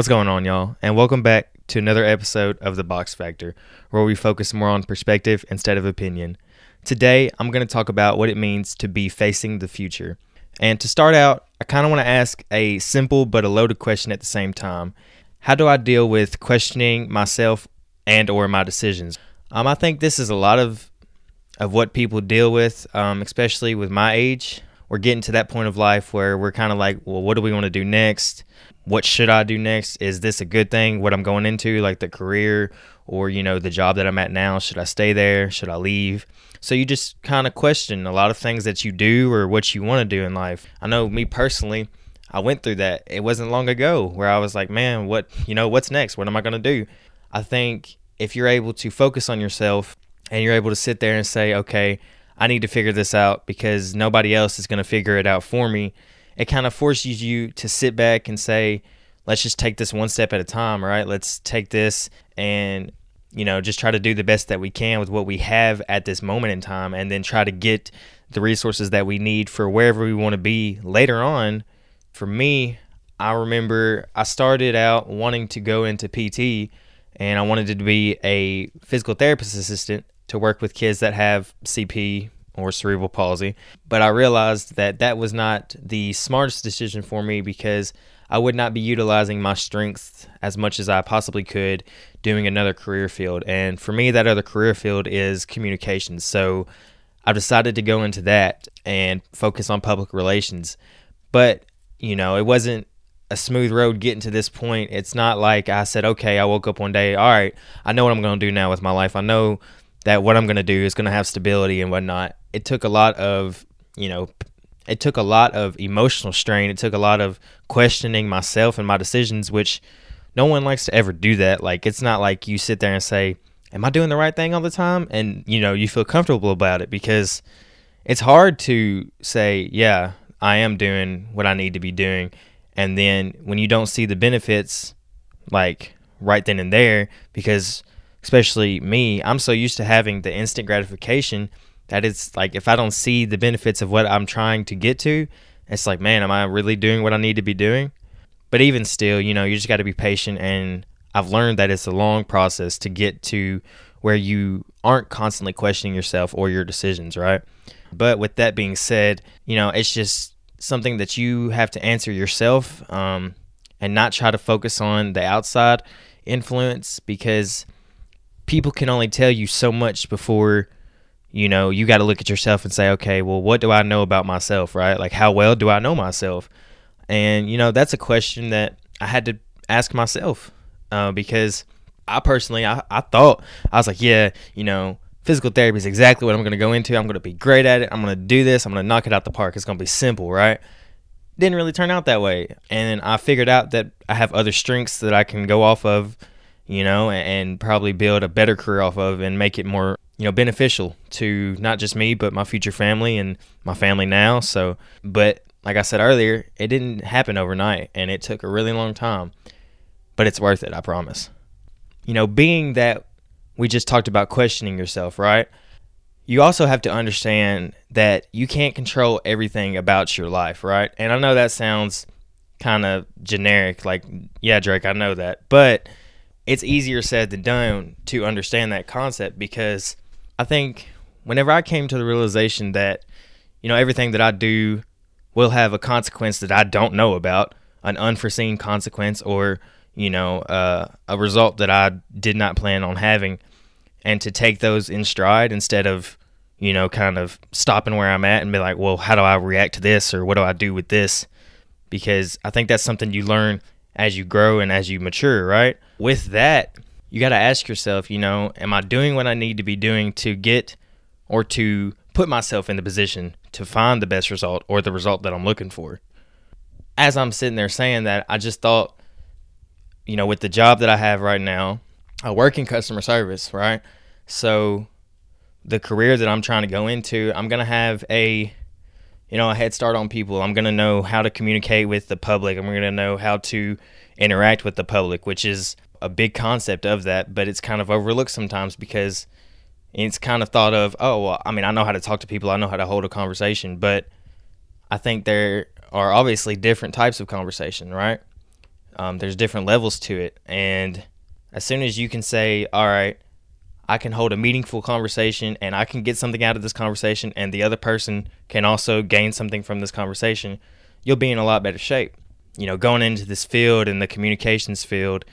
What's going on, y'all? And welcome back to another episode of The Box Factor, where we focus more on perspective instead of opinion. Today, I'm going to talk about what it means to be facing the future. And to start out, I kind of want to ask a simple but a loaded question at the same time. How do I deal with questioning myself and or my decisions? Um, I think this is a lot of of what people deal with, um, especially with my age. We're getting to that point of life where we're kind of like, well, what do we want to do next? What should I do next? Is this a good thing? What I'm going into, like the career or you know the job that I'm at now, should I stay there? Should I leave? So you just kind of question a lot of things that you do or what you want to do in life. I know me personally, I went through that. It wasn't long ago where I was like, man, what, you know, what's next? What am I going to do? I think if you're able to focus on yourself and you're able to sit there and say, okay, I need to figure this out because nobody else is going to figure it out for me, it kind of forces you to sit back and say, let's just take this one step at a time, right? Let's take this and you know, just try to do the best that we can with what we have at this moment in time and then try to get the resources that we need for wherever we want to be later on. For me, I remember I started out wanting to go into PT and I wanted to be a physical therapist assistant to work with kids that have CP or cerebral palsy. But I realized that that was not the smartest decision for me because I would not be utilizing my strengths as much as I possibly could doing another career field. And for me, that other career field is communications. So I've decided to go into that and focus on public relations. But, you know, it wasn't a smooth road getting to this point. It's not like I said, okay, I woke up one day, all right, I know what I'm going to do now with my life. I know that what I'm going to do is going to have stability and whatnot. It took a lot of, you know, it took a lot of emotional strain. It took a lot of questioning myself and my decisions, which no one likes to ever do that. Like, it's not like you sit there and say, Am I doing the right thing all the time? And, you know, you feel comfortable about it because it's hard to say, Yeah, I am doing what I need to be doing. And then when you don't see the benefits, like right then and there, because especially me, I'm so used to having the instant gratification that it's like if I don't see the benefits of what I'm trying to get to, it's like, man, am I really doing what I need to be doing? But even still, you know, you just got to be patient. And I've learned that it's a long process to get to where you aren't constantly questioning yourself or your decisions, right? But with that being said, you know, it's just something that you have to answer yourself um, and not try to focus on the outside influence because people can only tell you so much before you know, you got to look at yourself and say, okay, well, what do I know about myself, right? Like, how well do I know myself? And, you know, that's a question that I had to ask myself uh, because I personally, I, I thought, I was like, yeah, you know, physical therapy is exactly what I'm going to go into. I'm going to be great at it. I'm going to do this. I'm going to knock it out the park. It's going to be simple, right? Didn't really turn out that way. And I figured out that I have other strengths that I can go off of, you know, and, probably build a better career off of and make it more you know beneficial to not just me but my future family and my family now. So but like i said earlier it didn't happen overnight and it took a really long time but it's worth it i promise. You know being that we just talked about questioning yourself right? You also have to understand that you can't control everything about your life right? And i know that sounds kind of generic like yeah drake i know that but it's easier said than done to understand that concept because I think whenever I came to the realization that, you know, everything that I do will have a consequence that I don't know about, an unforeseen consequence, or, you know, uh, a result that I did not plan on having, and to take those in stride instead of, you know, kind of stopping where I'm at and be like, well, how do I react to this, or what do I do with this? Because I think that's something you learn as you grow and as you mature, right? With that, you got to ask yourself, you know, am I doing what I need to be doing to get or to put myself in the position to find the best result or the result that I'm looking for? As I'm sitting there saying that, I just thought, you know, with the job that I have right now, I work in customer service, right? So the career that I'm trying to go into, I'm going to have a you know, a head start on people. I'm going to know how to communicate with the public. I'm going to know how to interact with the public, which is a big concept of that, but it's kind of overlooked sometimes because it's kind of thought of, oh, well, I mean, I know how to talk to people, I know how to hold a conversation, but I think there are obviously different types of conversation, right? Um, there's different levels to it, and as soon as you can say, "All right, I can hold a meaningful conversation and I can get something out of this conversation, and the other person can also gain something from this conversation," you'll be in a lot better shape. You know, going into this field and the communications field,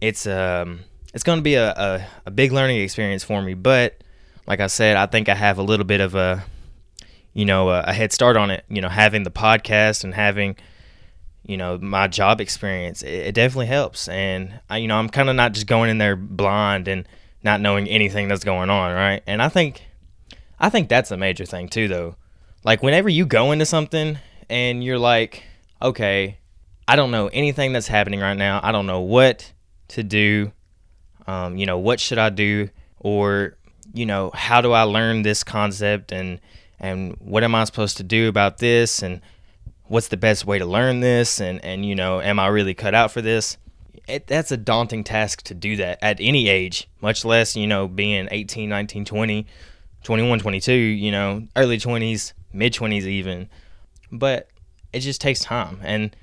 it's um it's going to be a, a, a big learning experience for me. But like I said, I think I have a little bit of a you know a, a head start on it. You know, having the podcast and having you know my job experience, it definitely helps. And I, you know, I'm kind of not just going in there blind and not knowing anything that's going on, right? And I think I think that's a major thing too, though. Like whenever you go into something and you're like, okay, I don't know anything that's happening right now. I don't know what to do. Um, you know, what should I do? Or, you know, how do I learn this concept and and what am I supposed to do about this and what's the best way to learn this and and you know, am I really cut out for this? It, that's a daunting task to do that at any age, much less, you know, being 18, 19, 20, 21, 22, you know, early 20s, mid 20s even. But it just takes time. And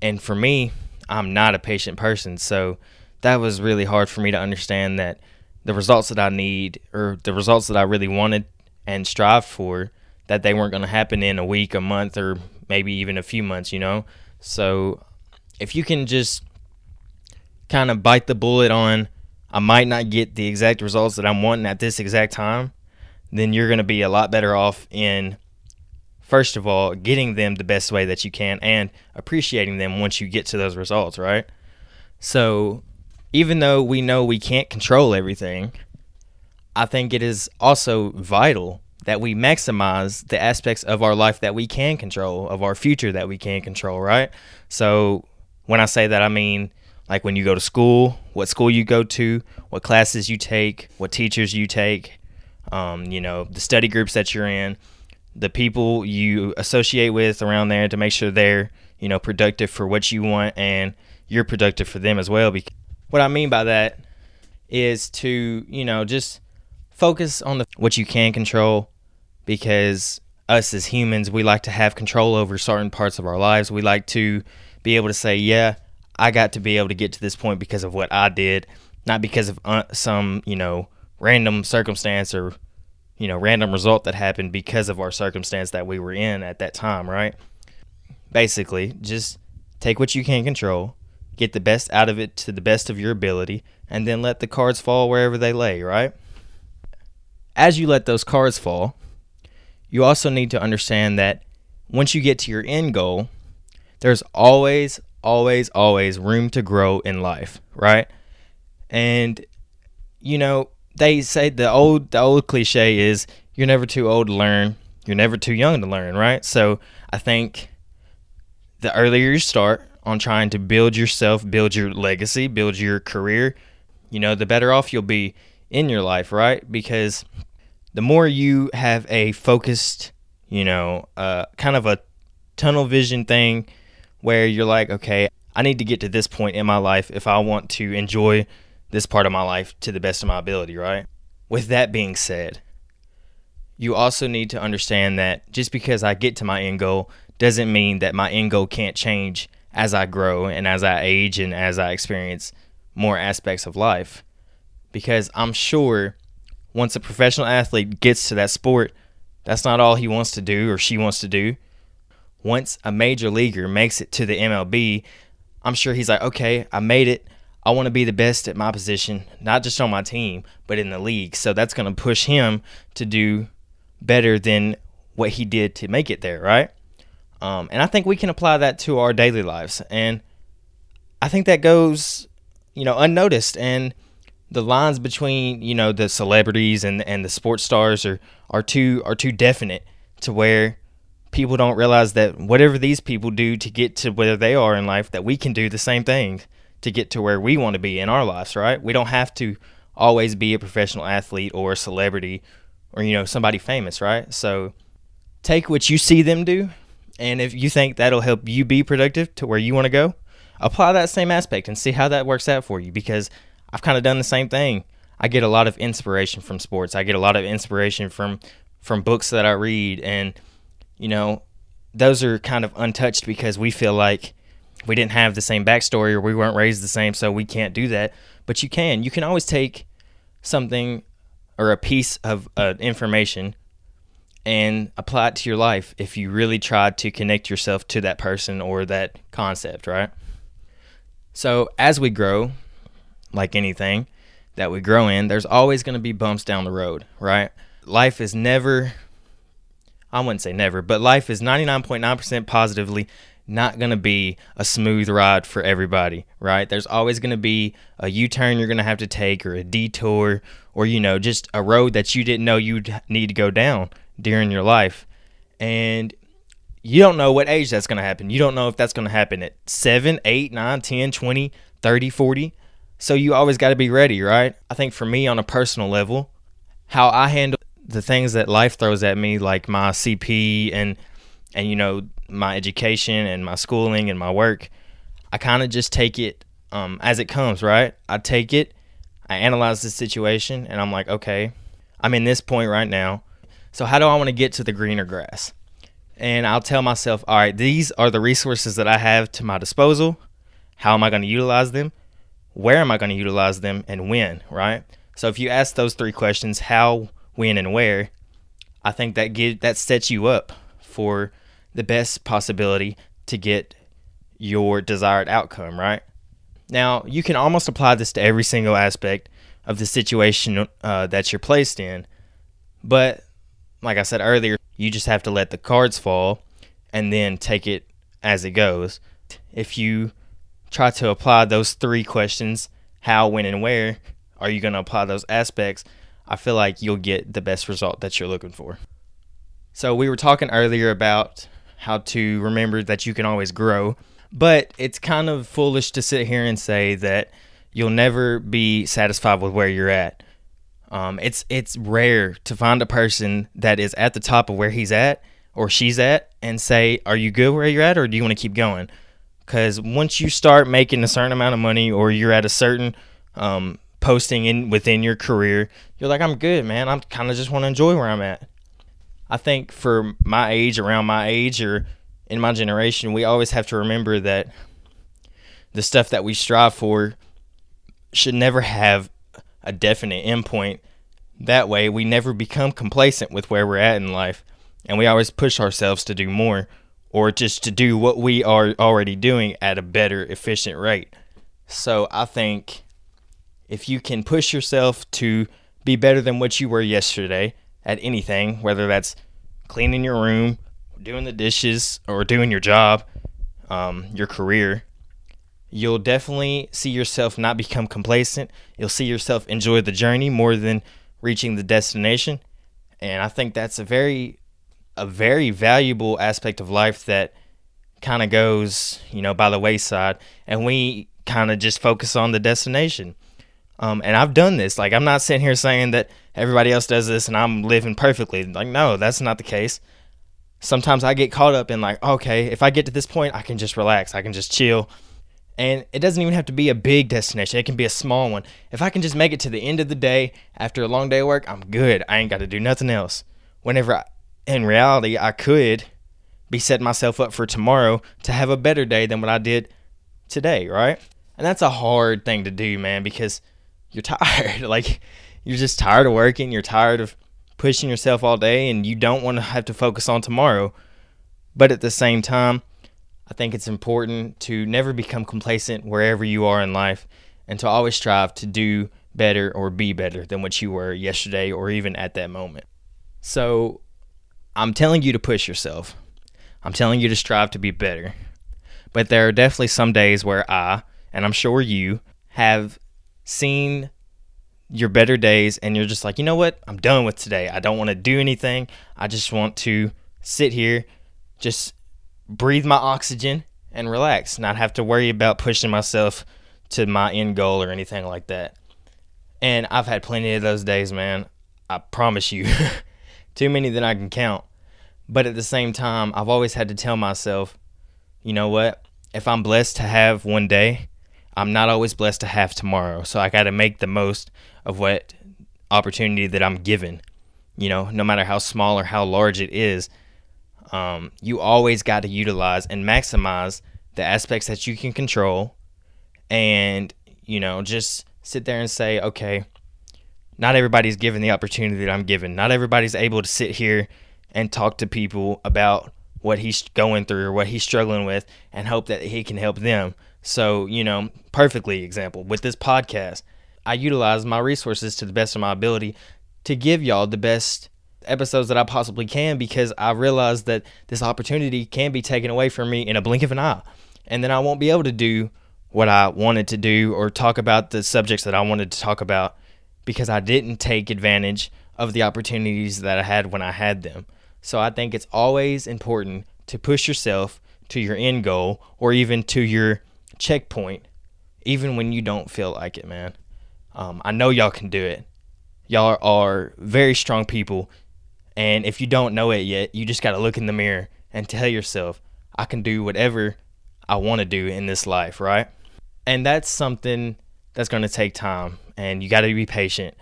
and for me i'm not a patient person. So that was really hard for me to understand that the results that i need or the results that i really wanted and strive for that they weren't going to happen in a week a month or maybe even a few months you know? So if you can just kind of bite the bullet on i might not get the exact results that i'm wanting at this exact time then you're going to be a lot better off in first of all, getting them the best way that you can and appreciating them once you get to those results, right? So, even though we know we can't control everything, I think it is also vital that we maximize the aspects of our life that we can control, of our future that we can control, right? So, when I say that, I mean like when you go to school, what school you go to, what classes you take, what teachers you take, um, you know, the study groups that you're in the people you associate with around there to make sure they're you know productive for what you want and you're productive for them as well. What i mean by that is to you know just focus on the what you can control because us as humans we like to have control over certain parts of our lives. We like to be able to say yeah i got to be able to get to this point because of what i did not because of uh, some you know random circumstance or you know, random result that happened because of our circumstance that we were in at that time, right? Basically, just take what you can control, get the best out of it to the best of your ability, and then let the cards fall wherever they lay, right? As you let those cards fall, you also need to understand that once you get to your end goal, there's always, always, always room to grow in life, right? And, you know, they say the old the old cliche is you're never too old to learn, you're never too young to learn, right? So I think the earlier you start on trying to build yourself, build your legacy, build your career, you know, the better off you'll be in your life, right? Because the more you have a focused, you know, uh, kind of a tunnel vision thing where you're like, okay, I need to get to this point in my life if I want to enjoy this part of my life to the best of my ability, right? With that being said, you also need to understand that just because I get to my end goal doesn't mean that my end goal can't change as I grow and as I age and as I experience more aspects of life. Because I'm sure once a professional athlete gets to that sport, that's not all he wants to do or she wants to do. Once a major leaguer makes it to the MLB, I'm sure he's like, okay, I made it. I want to be the best at my position, not just on my team, but in the league. So that's going to push him to do better than what he did to make it there, right? Um, and I think we can apply that to our daily lives. And I think that goes, you know, unnoticed. And the lines between, you know, the celebrities and and the sports stars are are too are too definite to where people don't realize that whatever these people do to get to where they are in life, that we can do the same thing to get to where we want to be in our lives, right? We don't have to always be a professional athlete or a celebrity or you know somebody famous, right? So take what you see them do and if you think that'll help you be productive to where you want to go, apply that same aspect and see how that works out for you because I've kind of done the same thing. I get a lot of inspiration from sports. I get a lot of inspiration from from books that I read and you know, those are kind of untouched because we feel like we didn't have the same backstory or we weren't raised the same, so we can't do that. But you can. You can always take something or a piece of uh, information and apply it to your life if you really try to connect yourself to that person or that concept, right? So, as we grow, like anything that we grow in, there's always going to be bumps down the road, right? Life is never, I wouldn't say never, but life is 99.9% positively not going to be a smooth ride for everybody, right? There's always going to be a U turn you're going to have to take or a detour or, you know, just a road that you didn't know you'd need to go down during your life. And you don't know what age that's going to happen. You don't know if that's going to happen at 7, 8, 9, 10, 20, 30, 40. So you always got to be ready, right? I think for me on a personal level, how I handle the things that life throws at me like my CP and and you know my education and my schooling and my work, I kind of just take it um, as it comes, right? I take it, I analyze the situation, and I'm like, okay, I'm in this point right now. So how do I want to get to the greener grass? And I'll tell myself, all right, these are the resources that I have to my disposal. How am I going to utilize them? Where am I going to utilize them and when, right? So if you ask those three questions, how, when, and where, I think that that sets you up for the best possibility to get your desired outcome, right? Now, you can almost apply this to every single aspect of the situation uh, that you're placed in, but like I said earlier, you just have to let the cards fall and then take it as it goes. If you try to apply those three questions how, when, and where are you going to apply those aspects? I feel like you'll get the best result that you're looking for. So, we were talking earlier about how to remember that you can always grow, but it's kind of foolish to sit here and say that you'll never be satisfied with where you're at. Um, it's it's rare to find a person that is at the top of where he's at or she's at and say, "Are you good where you're at, or do you want to keep going?" Because once you start making a certain amount of money, or you're at a certain um, posting in within your career, you're like, "I'm good, man. I'm kind of just want to enjoy where I'm at." I think for my age, around my age, or in my generation, we always have to remember that the stuff that we strive for should never have a definite endpoint. That way, we never become complacent with where we're at in life, and we always push ourselves to do more or just to do what we are already doing at a better, efficient rate. So, I think if you can push yourself to be better than what you were yesterday at anything, whether that's cleaning your room, doing the dishes, or doing your job, um, your career, you'll definitely see yourself not become complacent. You'll see yourself enjoy the journey more than reaching the destination. And I think that's a very a very valuable aspect of life that kind of goes, you know, by the wayside and we kind of just focus on the destination. Um, and I've done this. Like I'm not sitting here saying that everybody else does this and I'm living perfectly. Like no, that's not the case. Sometimes I get caught up in like, okay, if I get to this point, I can just relax. I can just chill and it doesn't even have to be a big destination, it can be a small one. If I can just make it to the end of the day after a long day of work, I'm good. I ain't got to do nothing else. Whenever I, in reality, I could be setting myself up for tomorrow to have a better day than what I did today, right? And that's a hard thing to do, man, because you're tired. like, you're just tired of working. You're tired of pushing yourself all day, and you don't want to have to focus on tomorrow. But at the same time, I think it's important to never become complacent wherever you are in life and to always strive to do better or be better than what you were yesterday or even at that moment. So, I'm telling you to push yourself. I'm telling you to strive to be better. But there are definitely some days where I, and I'm sure you, have seen your better days and you're just like, you know what? I'm done with today. I don't want to do anything. I just want to sit here, just breathe my oxygen and relax, not have to worry about pushing myself to my end goal or anything like that. And I've had plenty of those days, man. I promise you. Too many that I can count. But at the same time, I've always had to tell myself, you know what? If I'm blessed to have one day, I'm not always blessed to have tomorrow. So I got to make the most of what opportunity that I'm given. You know, no matter how small or how large it is, um, you always got to utilize and maximize the aspects that you can control and, you know, just sit there and say, okay, not everybody's given the opportunity that I'm given. Not everybody's able to sit here and talk to people about what he's going through or what he's struggling with and hope that he can help them. So, you know, perfectly example with this podcast, I utilize my resources to the best of my ability to give y'all the best episodes that I possibly can because I realize that this opportunity can be taken away from me in a blink of an eye. And then I won't be able to do what I wanted to do or talk about the subjects that I wanted to talk about because I didn't take advantage of the opportunities that I had when I had them. So I think it's always important to push yourself to your end goal or even to your checkpoint, even when you don't feel like it, man. Um, I know y'all can do it. Y'all are very strong people. And if you don't know it yet, you just got to look in the mirror and tell yourself, I can do whatever I want to do in this life, right? And that's something that's going to take time and you got to be patient.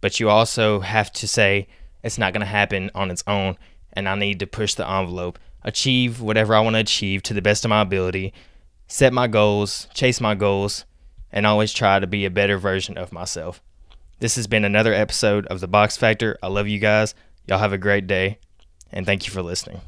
But you also have to say, it's not going to happen on its own. And I need to push the envelope, achieve whatever I want to achieve to the best of my ability, set my goals, chase my goals, and always try to be a better version of myself. This has been another episode of The Box Factor. I love you guys. Y'all have a great day, and thank you for listening.